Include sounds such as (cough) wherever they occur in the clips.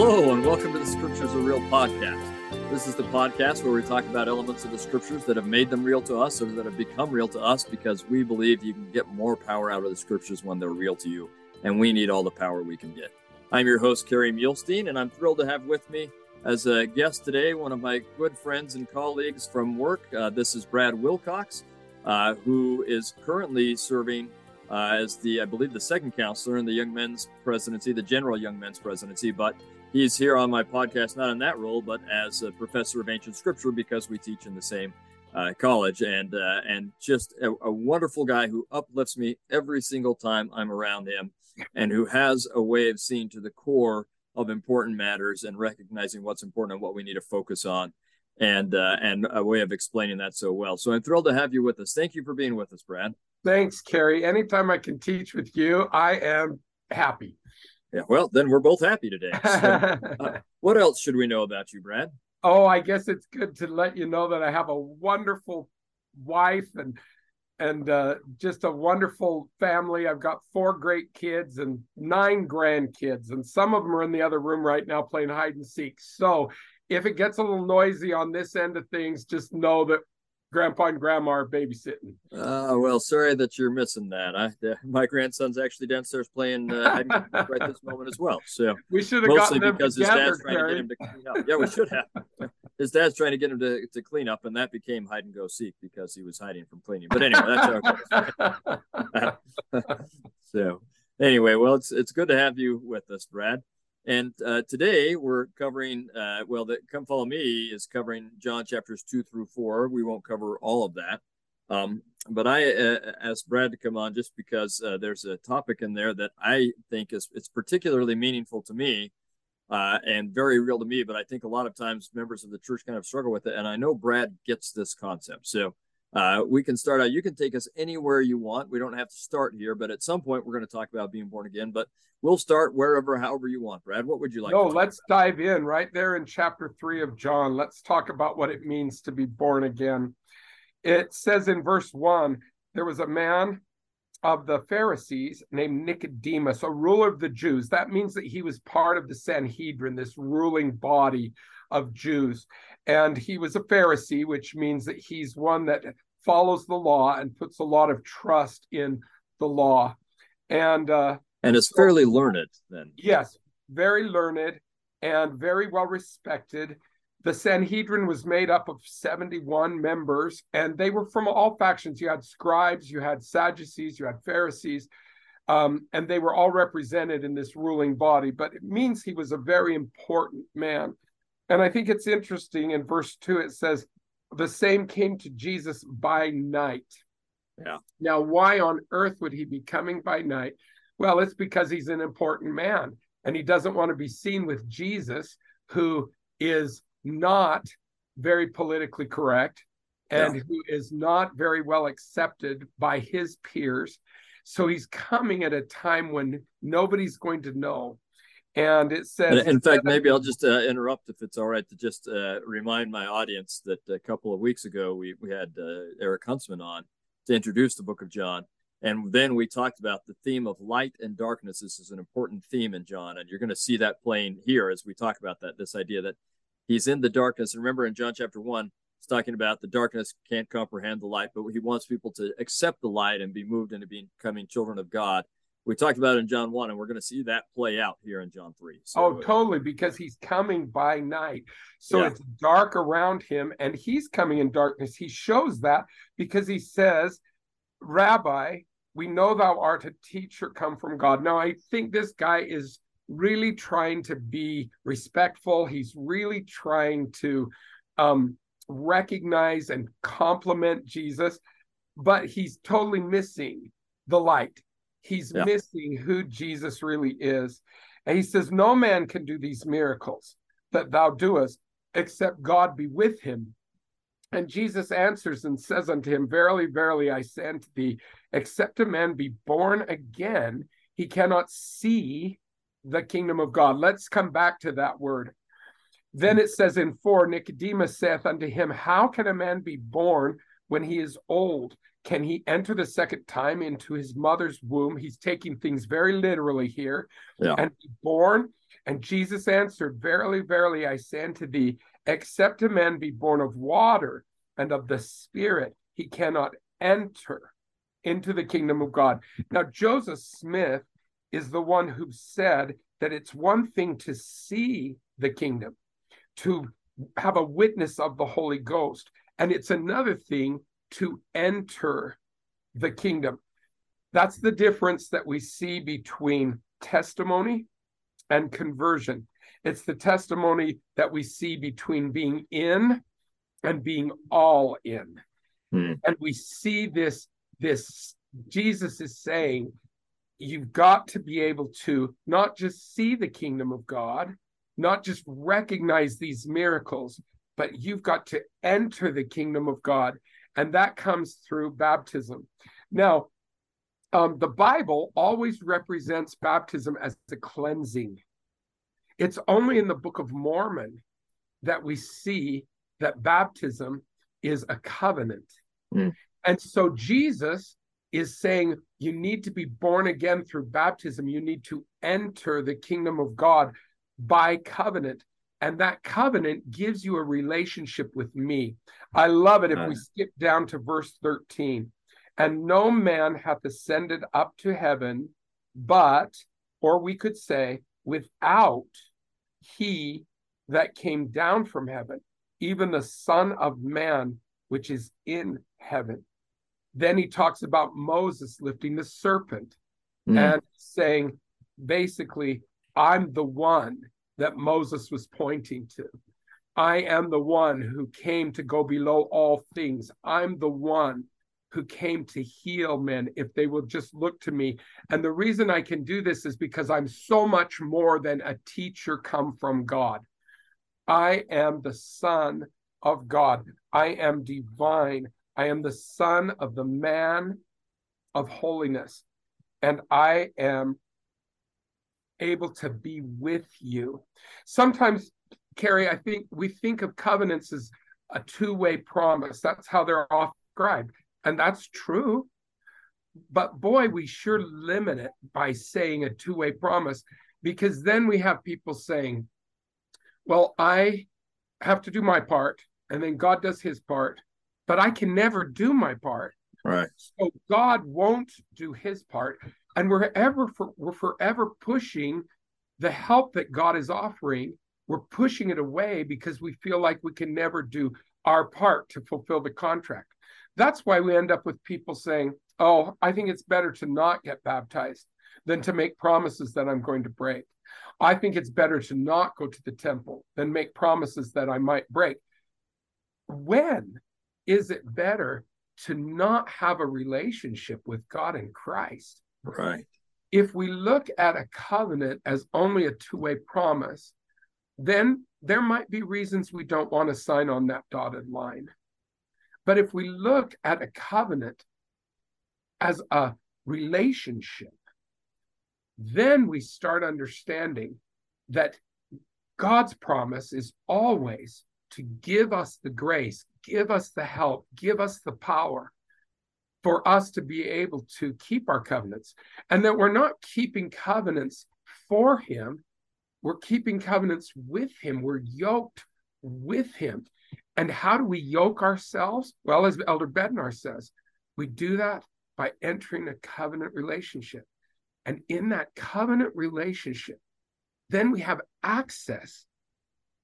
Hello, and welcome to the Scriptures Are Real podcast. This is the podcast where we talk about elements of the Scriptures that have made them real to us or that have become real to us because we believe you can get more power out of the Scriptures when they're real to you, and we need all the power we can get. I'm your host, Kerry Muhlestein, and I'm thrilled to have with me as a guest today one of my good friends and colleagues from work. Uh, this is Brad Wilcox, uh, who is currently serving uh, as the, I believe, the second counselor in the Young Men's Presidency, the General Young Men's Presidency, but he's here on my podcast not in that role, but as a professor of ancient scripture because we teach in the same uh, college, and uh, and just a, a, wonderful guy who uplifts me every single time I'm around him, and who has a way of seeing to the core of important matters and recognizing what's important and what we need to focus on. And uh, and a way of explaining that so well. So I'm thrilled to have you with us. Thank you for being with us, Brad. Thanks, Kerry. Anytime I can teach with you, I am happy. Yeah, well, then we're both happy today. (laughs) So, uh, what else should we know about you, Brad? Oh, I guess it's good to let you know that I have a wonderful wife and and uh, just a wonderful family. I've got four great kids and nine grandkids, and some of them are in the other room right now playing hide and seek. So if it gets a little noisy on this end of things, just know that grandpa and grandma are babysitting. Uh, well, sorry that you're missing that. I, my grandson's actually downstairs playing uh, right this moment as well. So (laughs) we should have mostly because his dad's trying Kerry. to get him to clean up. Yeah, we should have. (laughs) his dad's trying to get him to, to clean up, and that became hide and go seek because he was hiding from cleaning. But anyway, that's okay. (laughs) so anyway, well, it's it's good to have you with us, Brad. And uh, today we're covering, uh, well, the Come Follow Me is covering John chapters two through four. We won't cover all of that. Um, but I uh, asked Brad to come on just because uh, there's a topic in there that I think is it's particularly meaningful to me uh, and very real to me. But I think a lot of times members of the church kind of struggle with it. And I know Brad gets this concept. So uh, we can start out. You can take us anywhere you want. We don't have to start here, but at some point we're going to talk about being born again. But we'll start wherever, however you want. Brad, what would you like? No, let's about? dive in right there in chapter three of John. Let's talk about what it means to be born again. It says in verse one, there was a man of the Pharisees named Nicodemus, a ruler of the Jews. That means that he was part of the Sanhedrin, this ruling body of Jews. And he was a Pharisee, which means that he's one that follows the law and puts a lot of trust in the law. And uh, and is fairly learned then. Yes, very learned and very well respected. The Sanhedrin was made up of 71 members, and they were from all factions. You had scribes, you had Sadducees, you had Pharisees, um, and they were all represented in this ruling body. But it means he was a very important man. And I think it's interesting in verse 2, it says, the same came to Jesus by night. Yeah. Now, why on earth would he be coming by night? Well, it's because he's an important man and he doesn't want to be seen with Jesus, who is not very politically correct and yeah. who is not very well accepted by his peers. So he's coming at a time when nobody's going to know and it says, in fact, maybe I'll just uh, interrupt if it's all right to just uh, remind my audience that a couple of weeks ago we, we had uh, Eric Huntsman on to introduce the book of John. And then we talked about the theme of light and darkness. This is an important theme in John. And you're going to see that playing here as we talk about that this idea that he's in the darkness. And remember in John chapter one, it's talking about the darkness can't comprehend the light, but he wants people to accept the light and be moved into becoming children of God we talked about it in John 1, and we're going to see that play out here in John 3. So, oh, totally, because he's coming by night. So yeah. it's dark around him, and he's coming in darkness. He shows that because he says, Rabbi, we know thou art a teacher come from God. Now, I think this guy is really trying to be respectful. He's really trying to um, recognize and compliment Jesus, but he's totally missing the light He's yeah. missing who Jesus really is. And he says, No man can do these miracles that thou doest except God be with him. And Jesus answers and says unto him, Verily, verily, I say unto thee, except a man be born again, he cannot see the kingdom of God. Let's come back to that word. Then it says in 4 Nicodemus saith unto him, How can a man be born when he is old? Can he enter the second time into his mother's womb? He's taking things very literally here yeah. and be born. And Jesus answered, Verily, verily, I say unto thee, except a man be born of water and of the Spirit, he cannot enter into the kingdom of God. Now, Joseph Smith is the one who said that it's one thing to see the kingdom, to have a witness of the Holy Ghost, and it's another thing to enter the kingdom. That's the difference that we see between testimony and conversion. It's the testimony that we see between being in and being all in. Hmm. And we see this this Jesus is saying you've got to be able to not just see the kingdom of God, not just recognize these miracles, but you've got to enter the kingdom of God. And that comes through baptism. Now, um, the Bible always represents baptism as a cleansing. It's only in the Book of Mormon that we see that baptism is a covenant. Mm. And so Jesus is saying you need to be born again through baptism. You need to enter the kingdom of God by covenant. And that covenant gives you a relationship with me. I love it if we skip down to verse 13. And no man hath ascended up to heaven, but, or we could say, without he that came down from heaven, even the Son of Man, which is in heaven. Then he talks about Moses lifting the serpent mm. and saying, basically, I'm the one that Moses was pointing to. I am the one who came to go below all things. I'm the one who came to heal men if they will just look to me. And the reason I can do this is because I'm so much more than a teacher come from God. I am the Son of God. I am divine. I am the son of the man of holiness, and I am able to be with you. Sometimes, Kerry, I think we think of covenants as a two way promise. That's how they're often described. And that's true. But boy, we sure limit it by saying a two way promise because then we have people saying, well, I have to do my part, and then God does his part, but I can never do my part. Right. So God won't do his part. And we're ever for, we're forever pushing the help that God is offering. We're pushing it away because we feel like we can never do our part to fulfill the contract. That's why we end up with people saying, Oh, I think it's better to not get baptized than to make promises that I'm going to break. I think it's better to not go to the temple than make promises that I might break. When is it better to not have a relationship with God in Christ? Right. If we look at a covenant as only a two way promise, then there might be reasons we don't want to sign on that dotted line. But if we look at a covenant as a relationship, then we start understanding that God's promise is always to give us the grace, give us the help, give us the power for us to be able to keep our covenants. And that we're not keeping covenants for Him, we're keeping covenants with Him. We're yoked with Him. And how do we yoke ourselves? Well, as Elder Bednar says, we do that by entering a covenant relationship. And in that covenant relationship, then we have access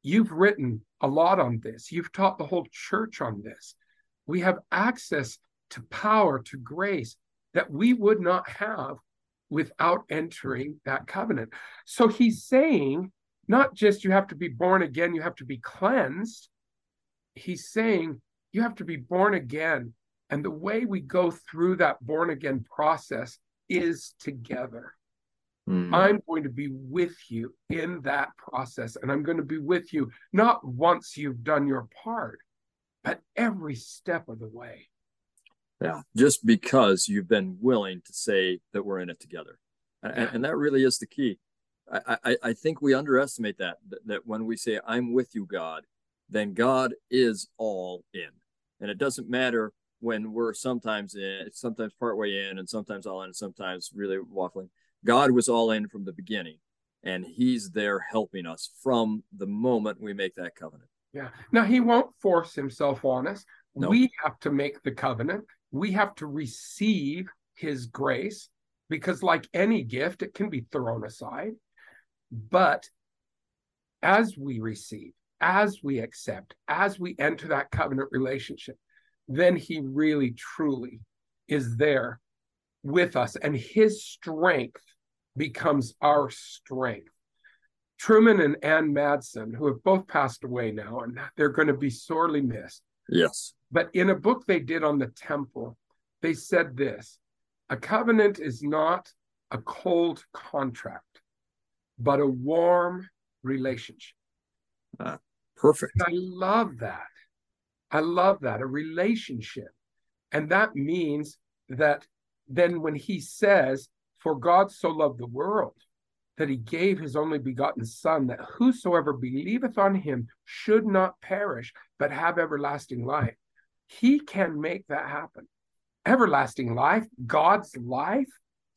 You've written a lot on this. You've taught the whole church on this. We have access to power, to grace that we would not have without entering that covenant. So he's saying, not just you have to be born again, you have to be cleansed. He's saying you have to be born again. And the way we go through that born again process is together. Mm. I'm going to be with you in that process. And I'm going to be with you not once you've done your part, but every step of the way. Yeah. Just because you've been willing to say that we're in it together. And, yeah. and that really is the key. I, I, I think we underestimate that, that, that when we say, I'm with you, God, then God is all in. And it doesn't matter when we're sometimes in, sometimes partway in, and sometimes all in, and sometimes really waffling God was all in from the beginning. and he's there helping us from the moment we make that covenant. Yeah. Now he won't force himself on us. Nope. We have to make the covenant. We have to receive his grace because like any gift it can be thrown aside. But as we receive, as we accept, as we enter that covenant relationship, then he really truly is there with us and his strength becomes our strength. Truman and Ann Madsen, who have both passed away now, and they're going to be sorely missed. Yes. But in a book they did on the temple, they said this a covenant is not a cold contract, but a warm relationship. Uh, perfect. I love that. I love that. A relationship. And that means that then when he says, For God so loved the world that he gave his only begotten Son, that whosoever believeth on him should not perish, but have everlasting life. He can make that happen. Everlasting life, God's life,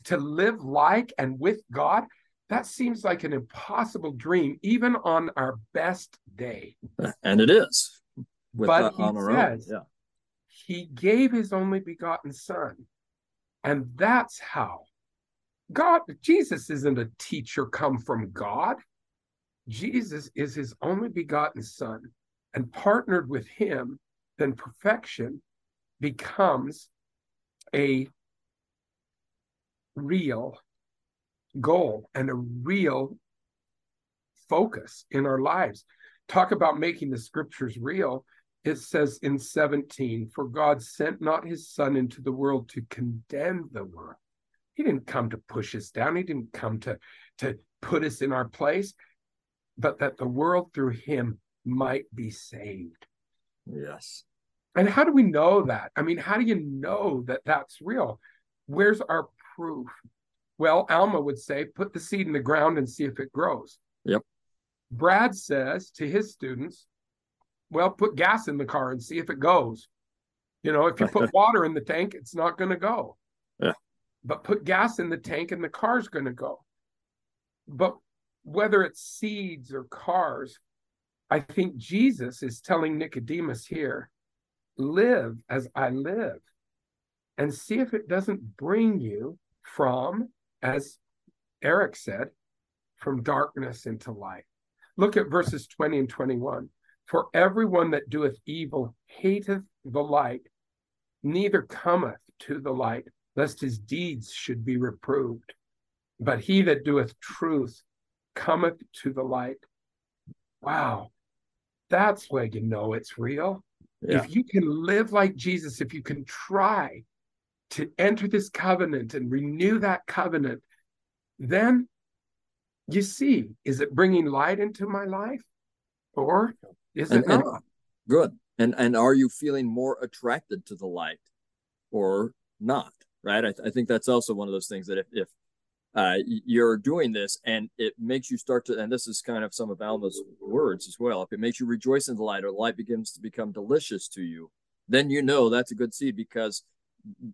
to live like and with God, that seems like an impossible dream, even on our best day. And it is. but he says, yeah. He gave his only begotten Son. And that's how God, Jesus isn't a teacher come from God. Jesus is his only begotten Son. And partnered with him, then perfection becomes a real goal and a real focus in our lives. Talk about making the scriptures real. It says in 17, for God sent not his son into the world to condemn the world. He didn't come to push us down. He didn't come to, to put us in our place, but that the world through him might be saved. Yes. And how do we know that? I mean, how do you know that that's real? Where's our proof? Well, Alma would say, put the seed in the ground and see if it grows. Yep. Brad says to his students, well, put gas in the car and see if it goes. You know, if you put (laughs) water in the tank, it's not going to go. Yeah. But put gas in the tank and the car's going to go. But whether it's seeds or cars, I think Jesus is telling Nicodemus here, live as I live and see if it doesn't bring you from, as Eric said, from darkness into light. Look at verses 20 and 21. For everyone that doeth evil hateth the light, neither cometh to the light, lest his deeds should be reproved. But he that doeth truth cometh to the light. Wow, that's where you know it's real. Yeah. If you can live like Jesus, if you can try to enter this covenant and renew that covenant, then you see, is it bringing light into my life or is and, it not? good. And and are you feeling more attracted to the light or not? Right. I, th- I think that's also one of those things that if, if uh, you're doing this and it makes you start to, and this is kind of some of Alma's words as well. If it makes you rejoice in the light or light begins to become delicious to you, then you know that's a good seed because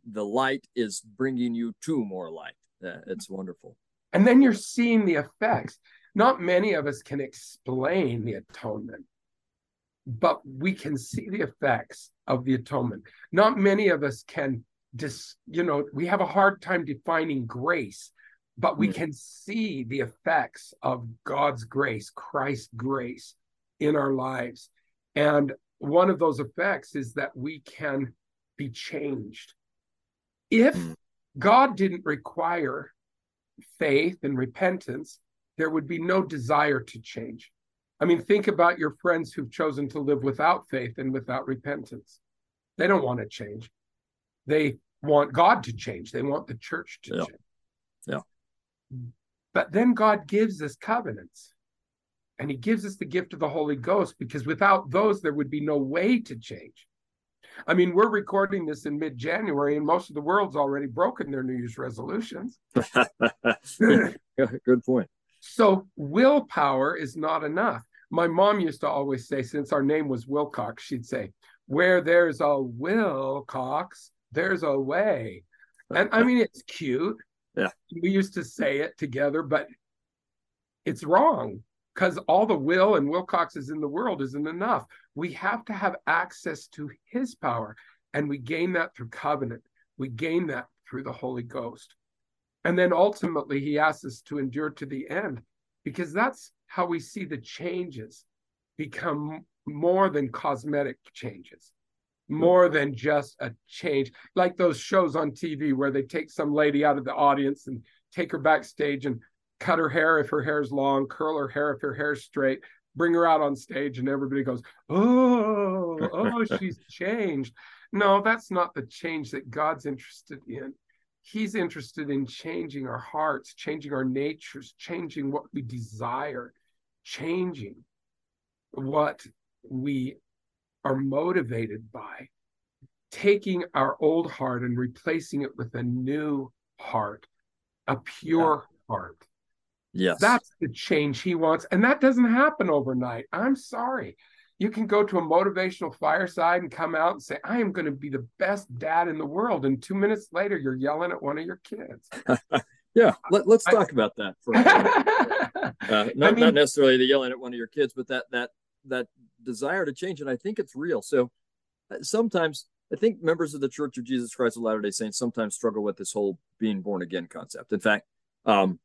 the light is bringing you to more light. Uh, it's wonderful. And then you're seeing the effects. Not many of us can explain the atonement, but we can see the effects of the atonement. Not many of us can just, you know, we have a hard time defining grace, but we can see the effects of God's grace, Christ's grace in our lives. And one of those effects is that we can be changed. If mm. God didn't require faith and repentance, there would be no desire to change. I mean, think about your friends who've chosen to live without faith and without repentance. They don't want to change. They want God to change. They want the church to yeah. change. But then God gives us covenants and he gives us the gift of the Holy Ghost because without those, there would be no way to change. I mean, we're recording this in mid January, and most of the world's already broken their New Year's resolutions. (laughs) Good point. So, willpower is not enough. My mom used to always say, since our name was Wilcox, she'd say, Where there's a Wilcox, there's a way. And I mean, it's cute. Yeah. We used to say it together, but it's wrong because all the will and Wilcoxes in the world isn't enough. We have to have access to his power, and we gain that through covenant. We gain that through the Holy Ghost. And then ultimately, he asks us to endure to the end because that's how we see the changes become more than cosmetic changes, more than just a change. Like those shows on TV where they take some lady out of the audience and take her backstage and cut her hair if her hair's long, curl her hair if her hair's straight, bring her out on stage, and everybody goes, Oh, (laughs) oh, she's changed. No, that's not the change that God's interested in. He's interested in changing our hearts, changing our natures, changing what we desire, changing what we are motivated by, taking our old heart and replacing it with a new heart, a pure yeah. heart. Yes. That's the change he wants. And that doesn't happen overnight. I'm sorry. You can go to a motivational fireside and come out and say, I am going to be the best dad in the world. And two minutes later, you're yelling at one of your kids. (laughs) yeah. Let, us talk I, about that for a (laughs) uh, not, I mean, not necessarily the yelling at one of your kids, but that, that, that desire to change. And I think it's real. So uh, sometimes I think members of the Church of Jesus Christ of Latter day Saints sometimes struggle with this whole being born again concept. In fact, um,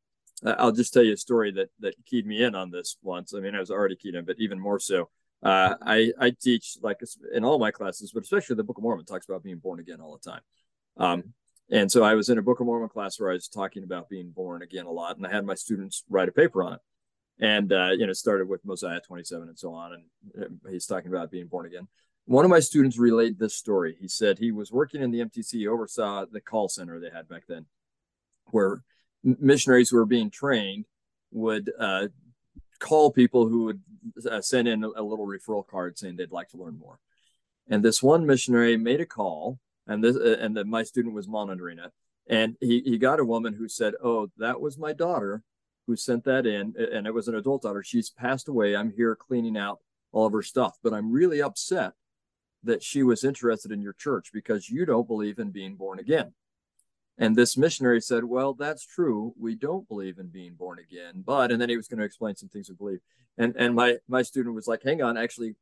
I'll just tell you a story that that keyed me in on this once. I mean, I was already keyed in, but even more so. Uh, I I teach like in all my classes, but especially the Book of Mormon talks about being born again all the time. Um, and so I was in a Book of Mormon class where I was talking about being born again a lot, and I had my students write a paper on it. And uh, you know, started with Mosiah 27 and so on, and uh, he's talking about being born again. One of my students relayed this story. He said he was working in the MTC, oversaw the call center they had back then, where missionaries who were being trained would uh, call people who would uh, send in a, a, little referral card saying they'd like to learn more. And this one missionary made a call, and this uh, and the, my student was monitoring it, and he he got a woman who said, "Oh, that was my daughter who sent that in, and it was an adult daughter. She's passed away. I'm here cleaning out all of her stuff, but I'm really upset that she was interested in your church because you don't believe in being born again." And this missionary said, Well, that's true. We don't believe in being born again. But, and then he was going to explain some things we believe. And and my my student was like, Hang on, actually,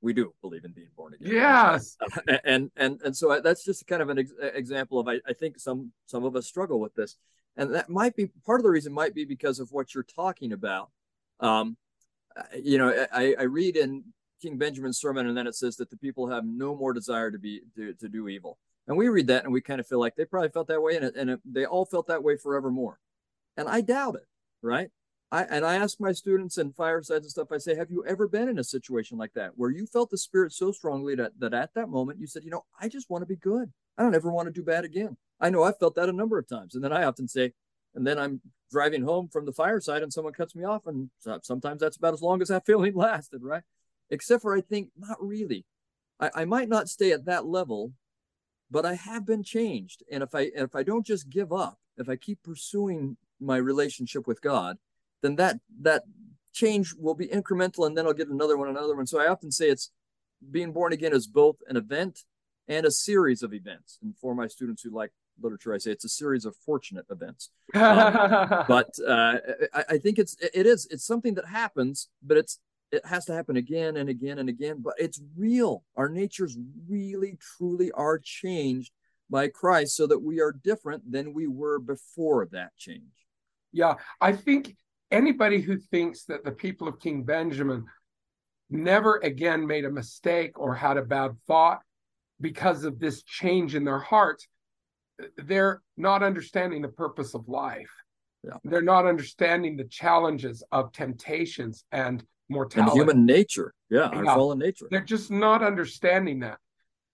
we do believe in being born again. Yes. and and and so that's just kind of an ex- example of I, I think some some of us struggle with this, and that might be part of the reason might be because of what you're talking about. Um, you know, I, I read in King Benjamin's sermon, and then it says that the people have no more desire to be to, to do evil. And we read that and we kind of feel like they probably felt that way and, it, and it, they all felt that way forevermore. And I doubt it, right? I, and I ask my students and firesides and stuff, I say, have you ever been in a situation like that where you felt the spirit so strongly that, that at that moment you said, you know, I just want to be good. I don't ever want to do bad again. I know I've felt that a number of times. And then I often say, and then I'm driving home from the fireside and someone cuts me off. And sometimes that's about as long as that (laughs) feeling lasted, right? Except for I think not really. I, I might not stay at that level but I have been changed. And if I if I don't just give up, if I keep pursuing my relationship with God, then that that change will be incremental and then I'll get another one, another one. So I often say it's being born again is both an event and a series of events. And for my students who like literature, I say it's a series of fortunate events. Um, (laughs) but uh, I, I, think it's it is it's something that happens, but it's it has to happen again and again and again, but it's real. Our natures really, truly are changed by Christ so that we are different than we were before that change. Yeah, I think anybody who thinks that the people of King Benjamin never again made a mistake or had a bad thought because of this change in their hearts, they're not understanding the purpose of life. Yeah. They're not understanding the challenges of temptations and mortality. And human nature. Yeah, our yeah. fallen nature. They're just not understanding that.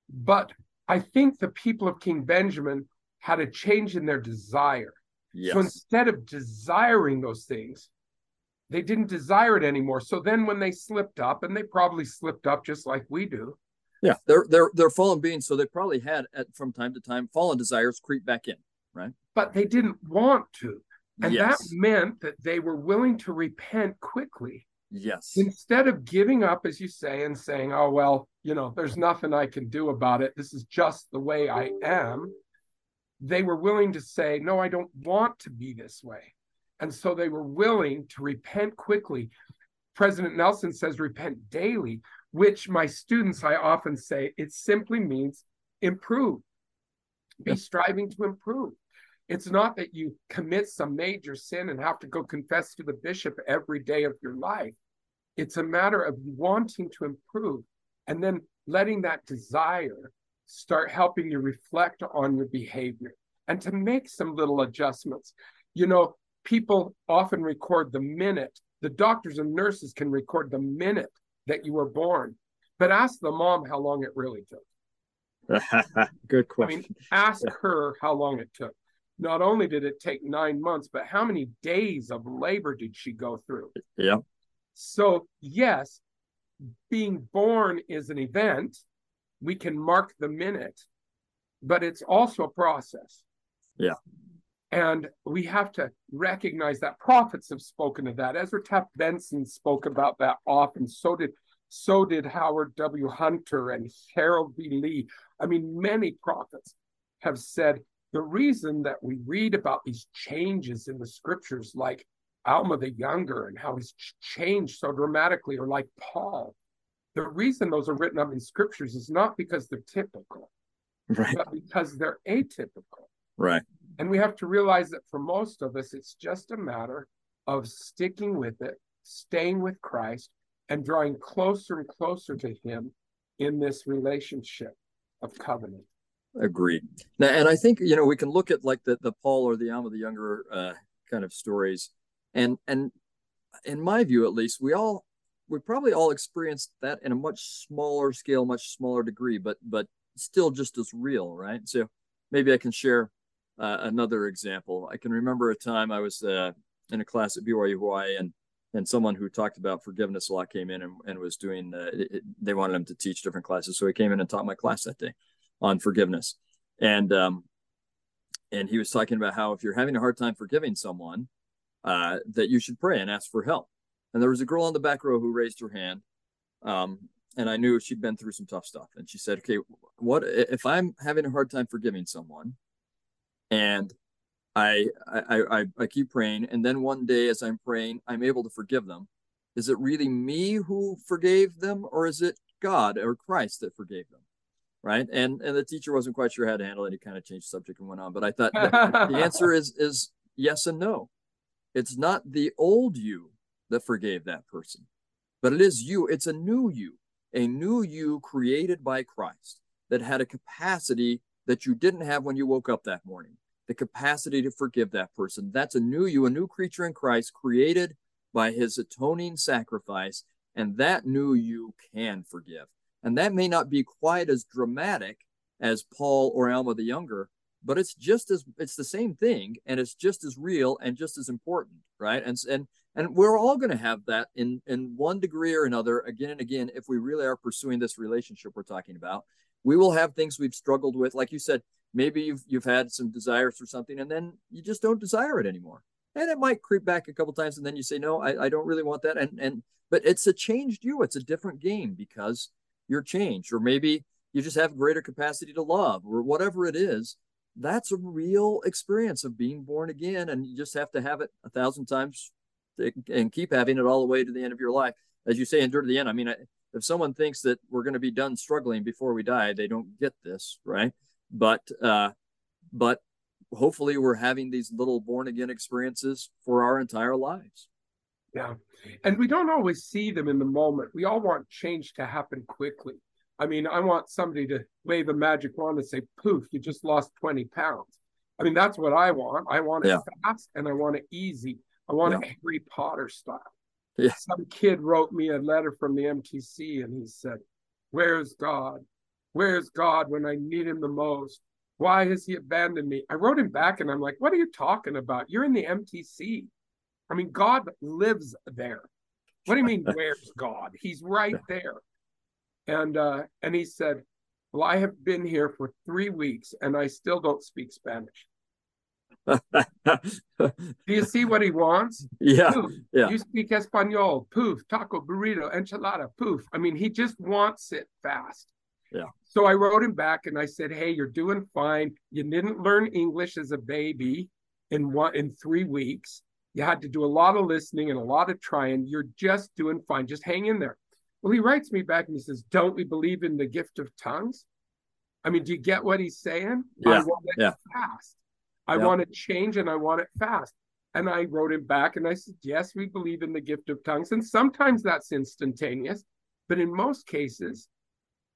But I think the people of King Benjamin had a change in their desire. Yes. So instead of desiring those things, they didn't desire it anymore. So then when they slipped up, and they probably slipped up just like we do. Yeah, they're they're they're fallen beings, so they probably had at from time to time fallen desires creep back in, right? But they didn't want to. And yes. that meant that they were willing to repent quickly. Yes. Instead of giving up, as you say, and saying, oh, well, you know, there's nothing I can do about it. This is just the way I am. They were willing to say, no, I don't want to be this way. And so they were willing to repent quickly. President Nelson says repent daily, which my students, I often say, it simply means improve. Be yeah. striving to improve. It's not that you commit some major sin and have to go confess to the bishop every day of your life. It's a matter of wanting to improve and then letting that desire start helping you reflect on your behavior and to make some little adjustments. You know, people often record the minute, the doctors and nurses can record the minute that you were born, but ask the mom how long it really took. (laughs) Good question. I mean, ask her how long it took not only did it take nine months, but how many days of labor did she go through? Yeah. So, yes, being born is an event. We can mark the minute, but it's also a process. Yeah. And we have to recognize that prophets have spoken of that. Ezra Taft Benson spoke about that often. So did so did Howard W. Hunter and Harold B. Lee. I mean, many prophets have said the reason that we read about these changes in the scriptures, like Alma the Younger and how he's changed so dramatically, or like Paul, the reason those are written up in scriptures is not because they're typical, right. but because they're atypical. Right. And we have to realize that for most of us, it's just a matter of sticking with it, staying with Christ, and drawing closer and closer to Him in this relationship of covenant. Agreed. Now, and I think you know we can look at like the the Paul or the Alma the Younger uh, kind of stories, and and in my view at least, we all we probably all experienced that in a much smaller scale, much smaller degree, but but still just as real, right? So maybe I can share uh, another example. I can remember a time I was uh, in a class at BYU Hawaii, and and someone who talked about forgiveness a lot came in and, and was doing. Uh, it, they wanted him to teach different classes, so he came in and taught my class that day on forgiveness. And um, and he was talking about how if you're having a hard time forgiving someone, uh, that you should pray and ask for help. And there was a girl on the back row who raised her hand, um, and I knew she'd been through some tough stuff. And she said, "Okay, what if I'm having a hard time forgiving someone, and I I I, I keep praying, and then one day as I'm praying, I'm able to forgive them. Is it really me who forgave them, or is it God or Christ that forgave them?" right? And and the teacher wasn't quite sure how to handle it. He kind of changed subject and went on. But I thought the (laughs) answer is is yes and no. It's not the old you that forgave that person, but it is you. It's a new you, a new you created by Christ that had a capacity that you didn't have when you woke up that morning. The capacity to forgive that person. That's a new you, a new creature in Christ created by his atoning sacrifice. And that new you can forgive. And that may not be quite as dramatic as Paul or Alma the Younger, but it's just as it's the same thing and it's just as real and just as important, right? And and and we're all going to have that in in one degree or another again and again if we really are pursuing this relationship we're talking about. We will have things we've struggled with, like you said. Maybe you've you've had some desires for something and then you just don't desire it anymore and it might creep back a couple times and then you say no I, I don't really want that and and but it's a changed you it's a different game because you're changed, or maybe you just have greater capacity to love, or whatever it is. That's a real experience of being born again, and you just have to have it a thousand times and keep having it all the way to the end of your life. As you say, endure to the end. I mean, if someone thinks that we're going to be done struggling before we die, they don't get this, right? But uh, but hopefully, we're having these little born again experiences for our entire lives. Yeah. And we don't always see them in the moment. We all want change to happen quickly. I mean, I want somebody to wave a magic wand and say, poof, you just lost 20 pounds. I mean, that's what I want. I want it yeah. fast and I want it easy. I want yeah. it Harry Potter style. Yeah. Some kid wrote me a letter from the MTC and he said, Where's God? Where's God when I need him the most? Why has he abandoned me? I wrote him back and I'm like, What are you talking about? You're in the MTC. I mean, God lives there. What do you mean, (laughs) where's God? He's right there. And uh, and he said, Well, I have been here for three weeks and I still don't speak Spanish. Do you see what he wants? Yeah. Poof. Yeah. You speak Espanol, poof, taco, burrito, enchilada, poof. I mean, he just wants it fast. Yeah. So I wrote him back and I said, Hey, you're doing fine. You didn't learn English as a baby in one in three weeks You had to do a lot of listening and a lot of trying. You're just doing fine. Just hang in there. Well, he writes me back and he says, Don't we believe in the gift of tongues? I mean, do you get what he's saying? Yeah. I want it yeah. fast. I Yeah. want to change and I want it fast. And I wrote him back and I said, Yes, we believe in the gift of tongues. And sometimes that's instantaneous, but in most cases,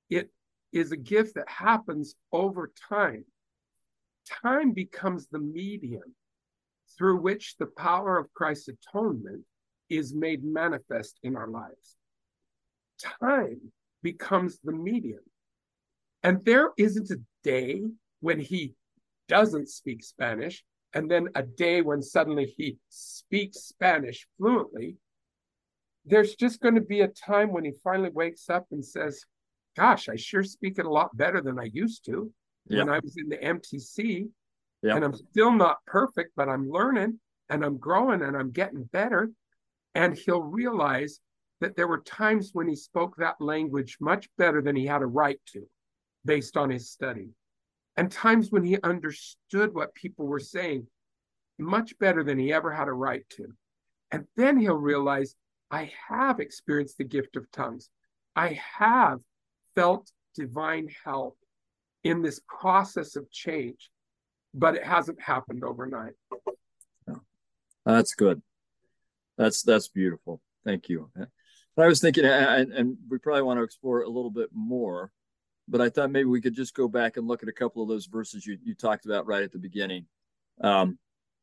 it is a gift that happens over time. Time becomes the medium through which the power of Christ's atonement is made manifest in our lives. Time becomes the medium. And there isn't a day when he doesn't speak Spanish, and then a day when suddenly he speaks Spanish fluently. There's just going to be a time when he finally wakes up and says, Gosh, I sure speak it a lot better than I used to Yeah. when I was in the MTC. Yeah. And I'm still not perfect, but I'm learning and I'm growing and I'm getting better. And he'll realize that there were times when he spoke that language much better than he had a right to, based on his study. And times when he understood what people were saying much better than he ever had a right to. And then he'll realize I have experienced the gift of tongues. I have felt divine help in this process of change, but it hasn't happened overnight. Oh, that's good. That's that's beautiful. Thank you. But I was thinking, and, and we probably want to explore a little bit more, but I thought maybe we could just go back and look at a couple of those verses you, you talked about right at the beginning, um,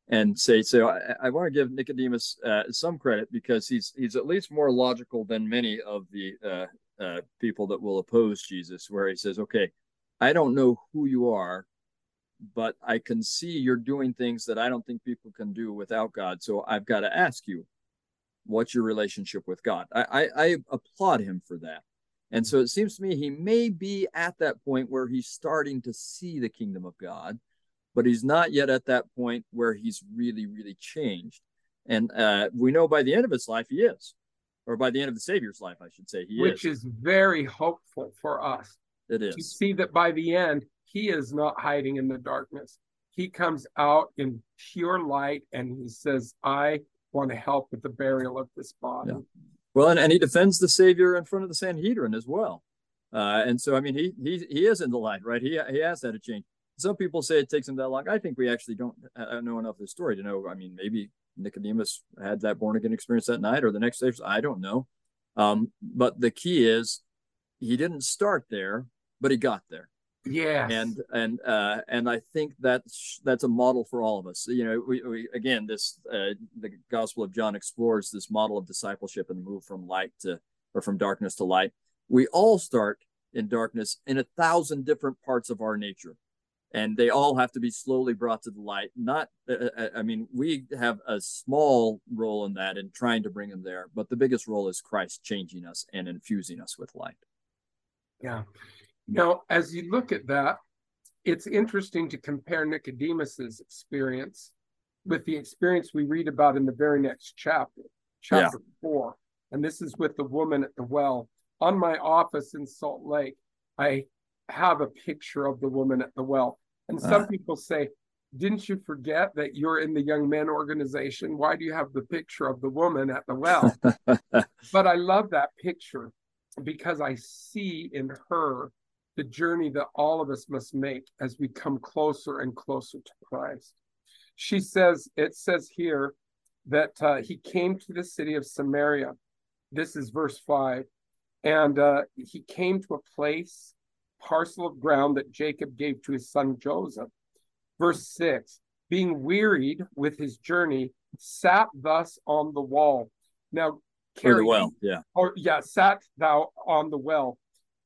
and say, so I, I want to give Nicodemus uh, some credit because he's he's at least more logical than many of the uh, uh, people that will oppose Jesus, where he says, okay, I don't know who you are, but I can see you're doing things that I don't think people can do without God. So I've got to ask you, what's your relationship with God? I, I, I applaud him for that. And so it seems to me he may be at that point where he's starting to see the kingdom of God, but he's not yet at that point where he's really, really changed. And uh, we know by the end of his life, he is, or by the end of the Savior's life, I should say, he which is. Which is very hopeful for us It to see that by the end, he is not hiding in the darkness. He comes out in pure light and he says, I want to help with the burial of this body. Yeah. Well, and, and he defends the Savior in front of the Sanhedrin as well. Uh, and so, I mean, he he he is in the light, right? He he has had a change. Some people say it takes him that long. I think we actually don't know enough of the story to know. I mean, maybe Nicodemus had that born again experience that night or the next day. I don't know. Um, but the key is he didn't start there, but he got there Yes. and and uh and i think that's that's a model for all of us you know we, we again this uh the gospel of john explores this model of discipleship and the move from light to or from darkness to light we all start in darkness in a thousand different parts of our nature and they all have to be slowly brought to the light not uh, uh, i mean we have a small role in that in trying to bring them there but the biggest role is christ changing us and infusing us with light Yeah. Now, as you look at that, it's interesting to compare Nicodemus's experience with the experience we read about in the very next chapter, chapter four. And this is with the woman at the well. On my office in Salt Lake, I have a picture of the woman at the well. And some Ah. people say, Didn't you forget that you're in the young men organization? Why do you have the picture of the woman at the well? (laughs) but I love that picture because I see in her the journey that all of us must make as we come closer and closer to Christ. She says, it says here that uh, he came to the city of Samaria. This is verse five. And uh, he came to a place, parcel of ground that Jacob gave to his son Joseph. Verse six, being wearied with his journey, sat thus on the wall. Now, or the well yeah or yeah, sat thou on the well.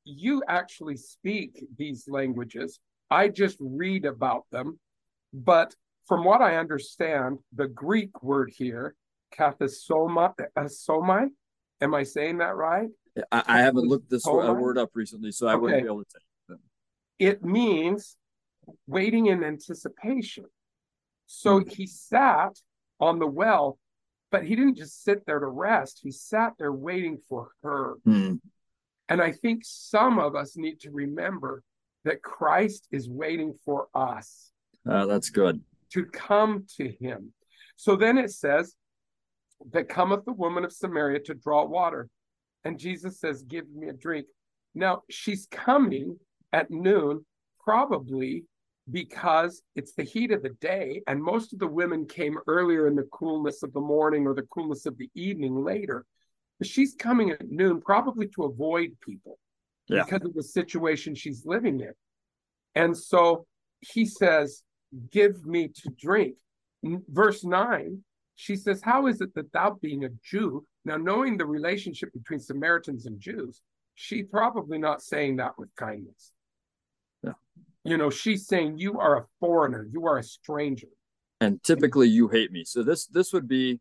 You actually speak these languages. I just read about them. But from what I understand, the Greek word here, kathasoma, asomai, am I saying that right? I, I haven't looked this uh, word up recently, so I wouldn't be able to say. It means waiting in anticipation. So he sat on the well, but he didn't just sit there to rest. He sat there waiting for her. Hmm. And I think some of us need to remember that Christ is waiting for us Uh, that's good. to come to him. So then it says, that cometh the woman of Samaria to draw water. And Jesus says, Give me a drink. Now she's coming at noon, probably because it's the heat of the day, and most of the women came earlier in the coolness of the morning or the coolness of the evening later. But she's coming at noon, probably to avoid people yeah. because of the situation she's living in. And so he says, Give me to drink. Verse 9, she says, How is it that thou being a Jew, now knowing the relationship between Samaritans and Jews, she probably not saying that with kindness. Yeah. You know, she's saying you are a foreigner, you are a stranger. And typically you hate me. So this this would be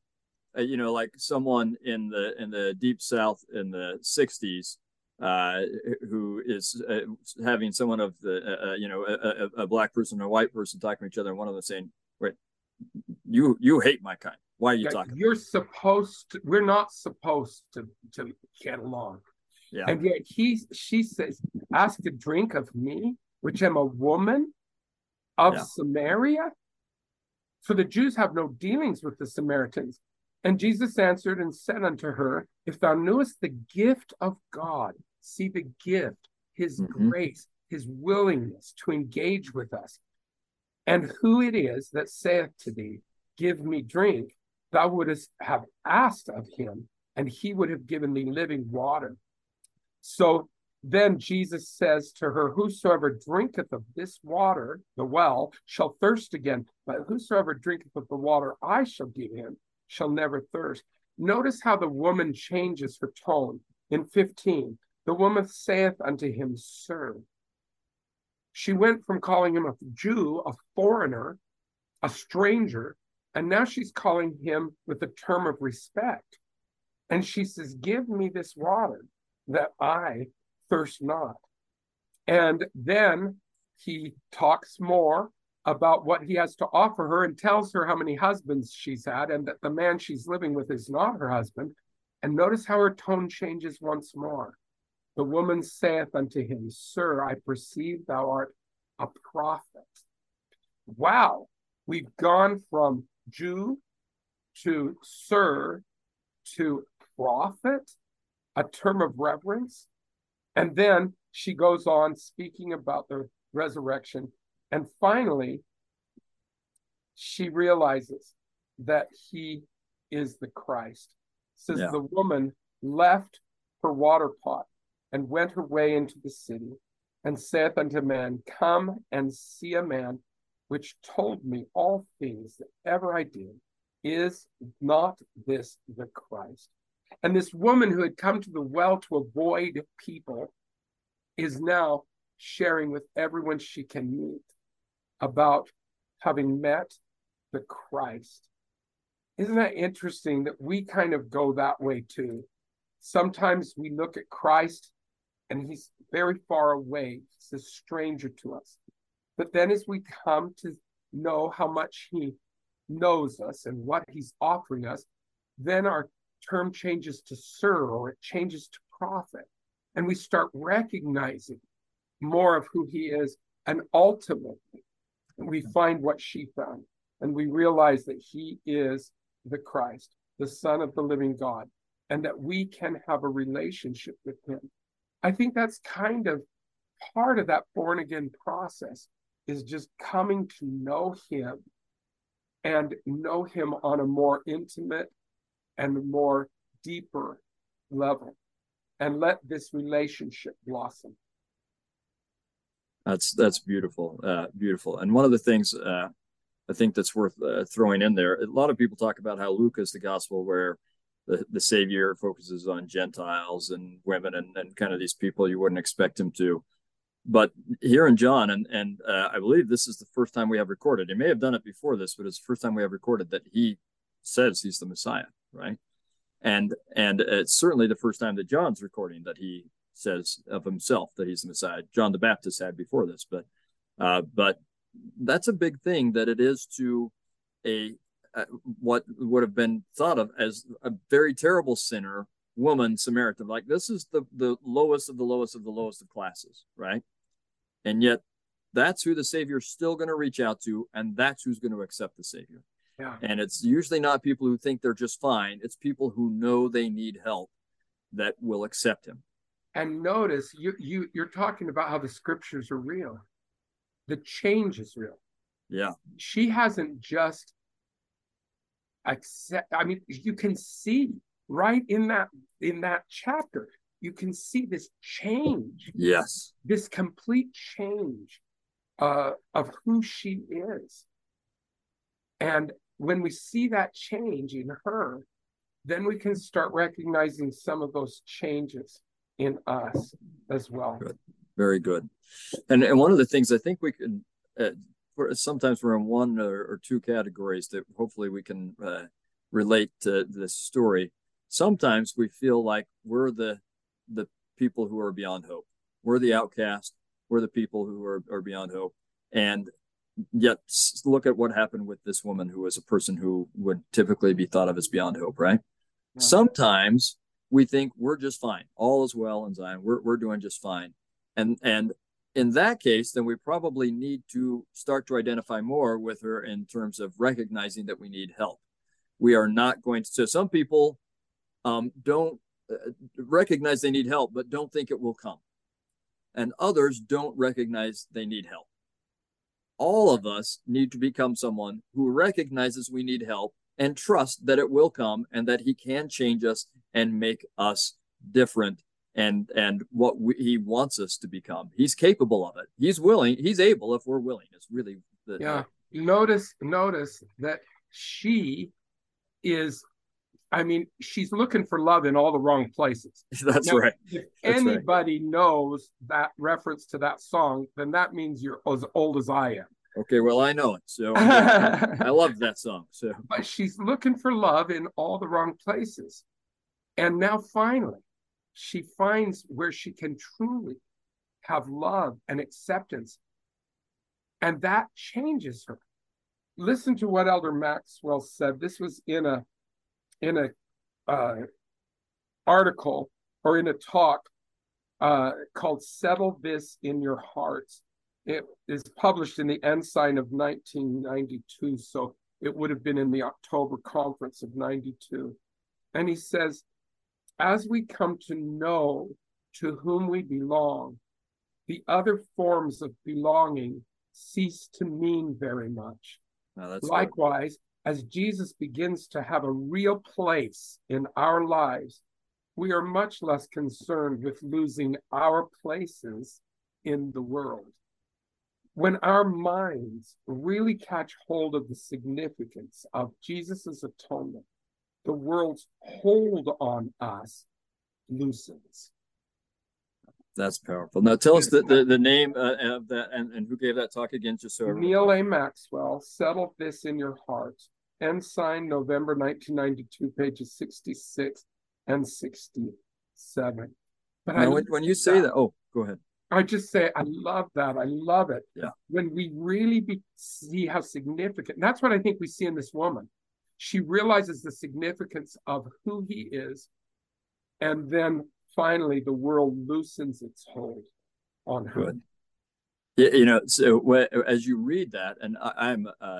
uh, you know like someone in the in the deep south in the 60s uh, who is uh, having someone of the uh, uh you know a, a, black person and a white person talking to each other and one of them saying wait you you hate my kind. Why are you yeah, talking you're supposed to, we're not supposed to to get along. Yeah. and yet he she says ask a drink of me which am a woman of yeah. samaria? So the jews have no dealings with the samaritans and jesus answered and said unto her if thou knewest the gift of god see the gift, his mm-hmm. grace, his willingness to engage with us. And who it is that saith to thee, Give me drink, thou wouldst have asked of him, and he would have given thee living water. So then Jesus says to her, Whosoever drinketh of this water, the well, shall thirst again. But whosoever drinketh of the water I shall give him shall never thirst. Notice how the woman changes her tone. In 15, the woman saith unto him, Sir. She went from calling him a Jew, a foreigner, a stranger, and now she's calling him with a term of respect. And she says, Give me this water that I thirst not. And then he talks more about what he has to offer her and tells her how many husbands she's had and that the man she's living with is not her husband. And notice how her tone changes once more. The woman saith unto him, Sir, I perceive thou art a prophet. Wow, we've gone from Jew to sir to prophet, a term of reverence. And then she goes on speaking about the resurrection. And finally, she realizes that he is the Christ. Says yeah. the woman left her water pot and went her way into the city, and saith unto men, Come and see a man which told me all things that ever I did. Is not this the Christ? And this woman who had come to the well to avoid people is now sharing with everyone she can meet about having met the Christ. Isn't that interesting that we kind of go that way too? Sometimes we look at Christ and he's very far away. He's a stranger to us. But then as we come to know how much he knows us and what he's offering us, then our term changes to sir or it changes to prophet. And we start recognizing more of who he is. And ultimately, we find what she found. And we realize that he is the Christ, the Son of the living God, and that we can have a relationship with him I think that's kind of part of that born again process is just coming to know him and know him on a more intimate and more deeper level and let this relationship blossom that's that's beautiful uh, beautiful. And one of the things uh, i think that's worth uh, throwing in there a lot of people talk about how luke is the gospel where the, the savior focuses on gentiles and women and, and kind of these people you wouldn't expect him to. But here in john and and uh, i believe this is the first time we have recorded. He may have done it before this but it's the first time we have recorded that he says he's the messiah right? And and it's certainly the first time that john's recording that he says of himself that he's the messiah john the baptist had before this but uh, but that's a big thing that it is to a uh, what would have been thought of as a very terrible sinner woman samaritan like this is the the lowest of the lowest of the lowest of classes right and yet that's who the savior's still going to reach out to and that's who's going to accept the savior Yeah. And it's usually not people who think they're just fine. It's people who know they need help that will accept him. And notice you you you're talking about how the scriptures are real. The change is real. Yeah. She hasn't just accept I mean you can see right in that in that chapter you can see this change. Yes. This complete change uh, of who she is. And when we see that change in her, then we can start recognizing some of those changes in us as well. Good. Very good. And and one of the things I think we can, uh, for, sometimes we're in one or, or, two categories that hopefully we can uh, relate to this story. Sometimes we feel like we're the the people who are beyond hope. We're the outcast. We're the people who are, are beyond hope. And yet, look at what happened with this woman who was a person who would typically be thought of as beyond hope, right? Yeah. Sometimes we think we're just fine. All is well in Zion. We're, we're doing just fine. And, and in that case, then we probably need to start to identify more with her in terms of recognizing that we need help. We are not going to, so some people um, don't uh, recognize they need help, but don't think it will come. And others don't recognize they need help. All of us need to become someone who recognizes we need help and trust that it will come and that he can change us and make us different and and what we, he wants us to become. He's capable of it. He's willing. He's able if we're willing. It's really the, yeah. notice notice that she is I mean, she's looking for love in all the wrong places. (laughs) That's now, right. If That's anybody right. knows that reference to that song, then that means you're as old as I am. Okay, well, I know it. So (laughs) I love that song. So, but she's looking for love in all the wrong places. And now finally, she finds where she can truly have love and acceptance. And that changes her. Listen to what Elder Maxwell said. This was in a in a uh, article or in a talk uh, called "Settle This in Your Hearts." It is published in the Ensign of 1992, so it would have been in the October conference of 92. And he says, as we come to know to whom we belong, the other forms of belonging cease to mean very much. Likewise, as Jesus begins to have a real place in our lives, we are much less concerned with losing our places in the world. When our minds really catch hold of the significance of Jesus' atonement, the world's hold on us loosens. That's powerful. Now, tell us the, the, the name uh, of that and, and who gave that talk again, just so Neal A. Maxwell. Settle this in your heart. Ensign, November 1992, pages 66 and 67. But now, when, when you say that, that, oh, go ahead. I just say I love that. I love it. Yeah. When we really be, see how significant, that's what I think we see in this woman. She realizes the significance of who he is, and then finally the world loosens its hold on her. Good. You know, so as you read that, and I, am uh,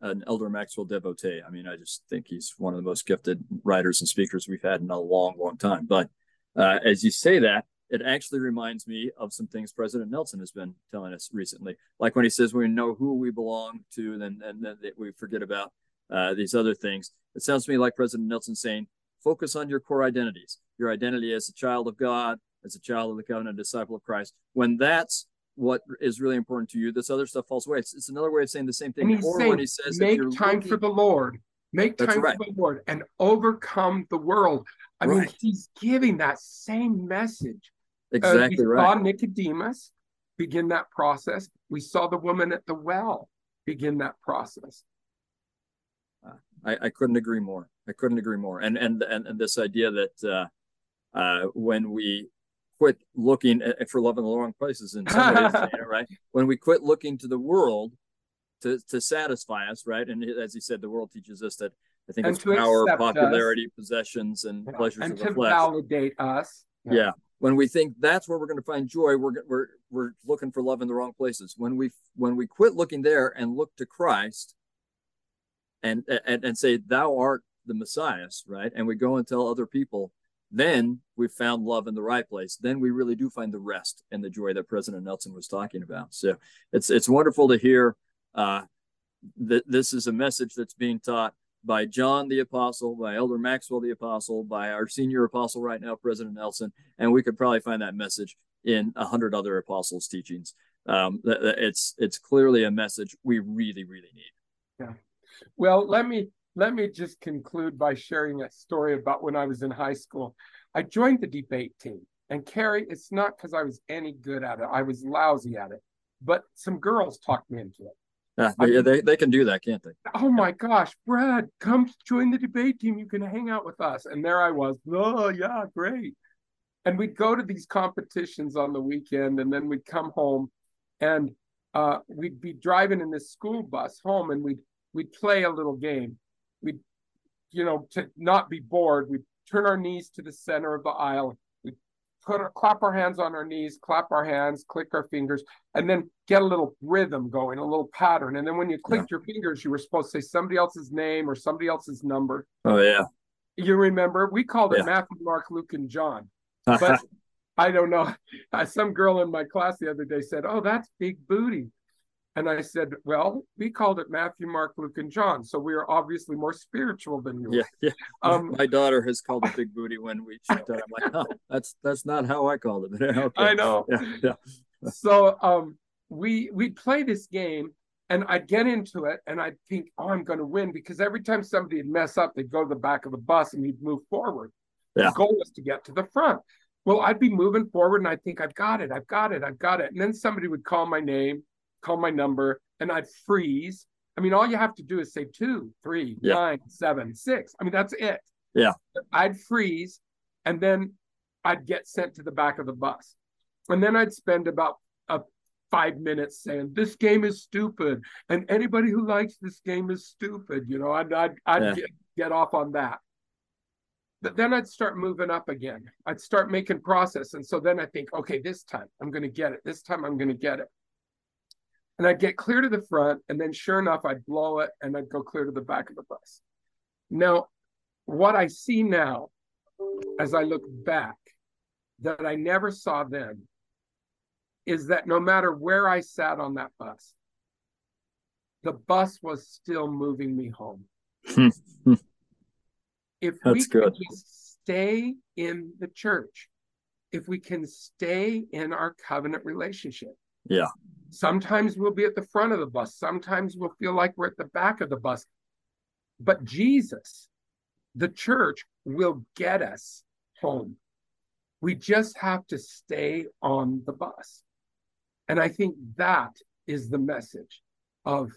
an Elder Maxwell devotee. I mean, I just think he's one of the most gifted writers and speakers we've had in a long, long time. But uh, as you say that, it actually reminds me of some things President Nelson has been telling us recently. Like when he says we know who we belong to, then and then we forget about uh, these other things. It sounds to me like President Nelson saying, focus on your core identities, your identity as a child of God, as a child of the covenant, disciple of Christ. When that's what is really important to you, this other stuff falls away. It's, it's another way of saying the same thing. Or saying, when he says, make time looking... for the Lord, make time right. for the Lord, and overcome the world. I right. mean, he's giving that same message. Exactly uh, we right. Saw Nicodemus begin that process. We saw the woman at the well begin that process. I, I couldn't agree more. I couldn't agree more. And and and, and this idea that uh, uh, when we quit looking at, for love in the wrong places, in some ways, (laughs) right? When we quit looking to the world to to satisfy us, right? And as he said, the world teaches us that I think and it's power, popularity, us. possessions, and yeah. pleasures and of the flesh. validate us. Yeah. yeah. When we think that's where we're going to find joy, we're we're we're looking for love in the wrong places. When we when we quit looking there and look to Christ, and and, and say thou art the messiah right and we go and tell other people then we've found love in the right place then we really do find the rest and the joy that president nelson was talking about so it's it's wonderful to hear uh, that this is a message that's being taught by John the Apostle, by Elder Maxwell the Apostle, by our senior apostle right now, President Nelson, and we could probably find that message in a hundred other apostles' teachings. Um, it's it's clearly a message we really really need. Yeah. Well, let me let me just conclude by sharing a story about when I was in high school. I joined the debate team, and Kerry, it's not because I was any good at it; I was lousy at it. But some girls talked me into it. Yeah, they, they, they can do that, can't they? Oh my gosh, Brad, come join the debate team. You can hang out with us. And there I was. Oh, yeah, great. And we'd go to these competitions on the weekend, and then we'd come home, and uh, we'd be driving in this school bus home, and we'd we'd play a little game. We'd, you know, to not be bored, we'd turn our knees to the center of the aisle put our, clap our hands on our knees, clap our hands, click our fingers, and then get a little rhythm going, a little pattern. And then when you clicked yeah. your fingers, you were supposed to say somebody else's name or somebody else's number. Oh yeah. You remember? We called it yeah. Matthew, Mark, Luke, and John. Uh-huh. But I don't know. (laughs) Some girl in my class the other day said, "Oh, that's big booty." And I said, Well, we called it Matthew, Mark, Luke, and John. So we are obviously more spiritual than you. Yeah. yeah. Um, My daughter has called it big booty when we checked out. I'm like, oh, that's that's not how I called it. (laughs) okay. I know. Yeah. yeah. So um we we play this game and I'd get into it and I'd think, oh, I'm gonna win because every time somebody would mess up, they'd go to the back of the bus and you'd move forward. Yeah. The goal was to get to the front. Well, I'd be moving forward and I'd think, I've got it, I've got it, I've got it. And then somebody would call my name call my number, and I'd freeze. I mean, all you have to do is say two, three, yeah. nine, seven, six. I mean, that's it. Yeah. I'd freeze, and then I'd get sent to the back of the bus. And then I'd spend about a five minutes saying, This game is stupid. And anybody who likes this game is stupid. You know, I'd, I'd, I'd yeah. get, get off on that. But then I'd start moving up again. I'd start making process. And so then I think, okay, this time I'm going to get it. This time I'm going to get it and I'd get clear to the front, and then sure enough, I'd blow it and I'd go clear to the back of the bus. Now, what I see now, as I look back, that I never saw then, is that no matter where I sat on that bus, the bus was still moving me home. (laughs) if That's we good. can stay in the church, if we can stay in our covenant relationship, yeah, Sometimes we'll be at the front of the bus. Sometimes we'll feel like we're at the back of the bus. But Jesus, the church, will get us home. We just have to stay on the bus. And I think that is the message of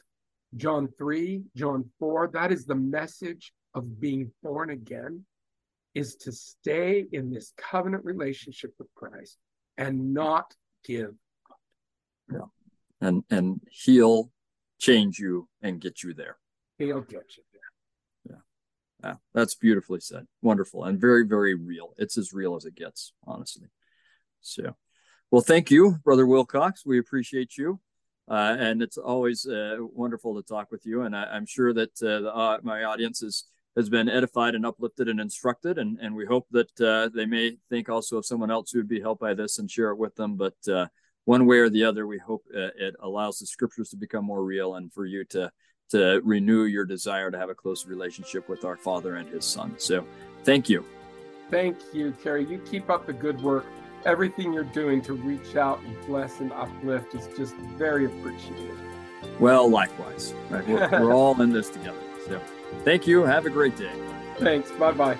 John 3, John 4. That is the message of being born again, is to stay in this covenant relationship with Christ and not give up. Yeah and and he'll change you and get you there. He'll get you there. Yeah. Yeah. That's beautifully said. Wonderful and very, very real. It's as real as it gets, honestly. So well, thank you, Brother Wilcox. We appreciate you. Uh, and it's always uh, wonderful to talk with you. And I, am sure that uh, the, uh, my audience is, has been edified and uplifted and instructed. And, and we hope that uh, they may think also of someone else who would be helped by this and share it with them. But uh, one way or the other, we hope uh, it allows the scriptures to become more real and for you to to renew your desire to have a close relationship with our Father and His Son. So, thank you. Thank you, Kerry. You keep up the good work. Everything you're doing to reach out and bless and uplift is just very appreciated. Well, likewise. Right? We're, we're (laughs) all in this together. So, thank you. Have a great day. Thanks. Bye bye.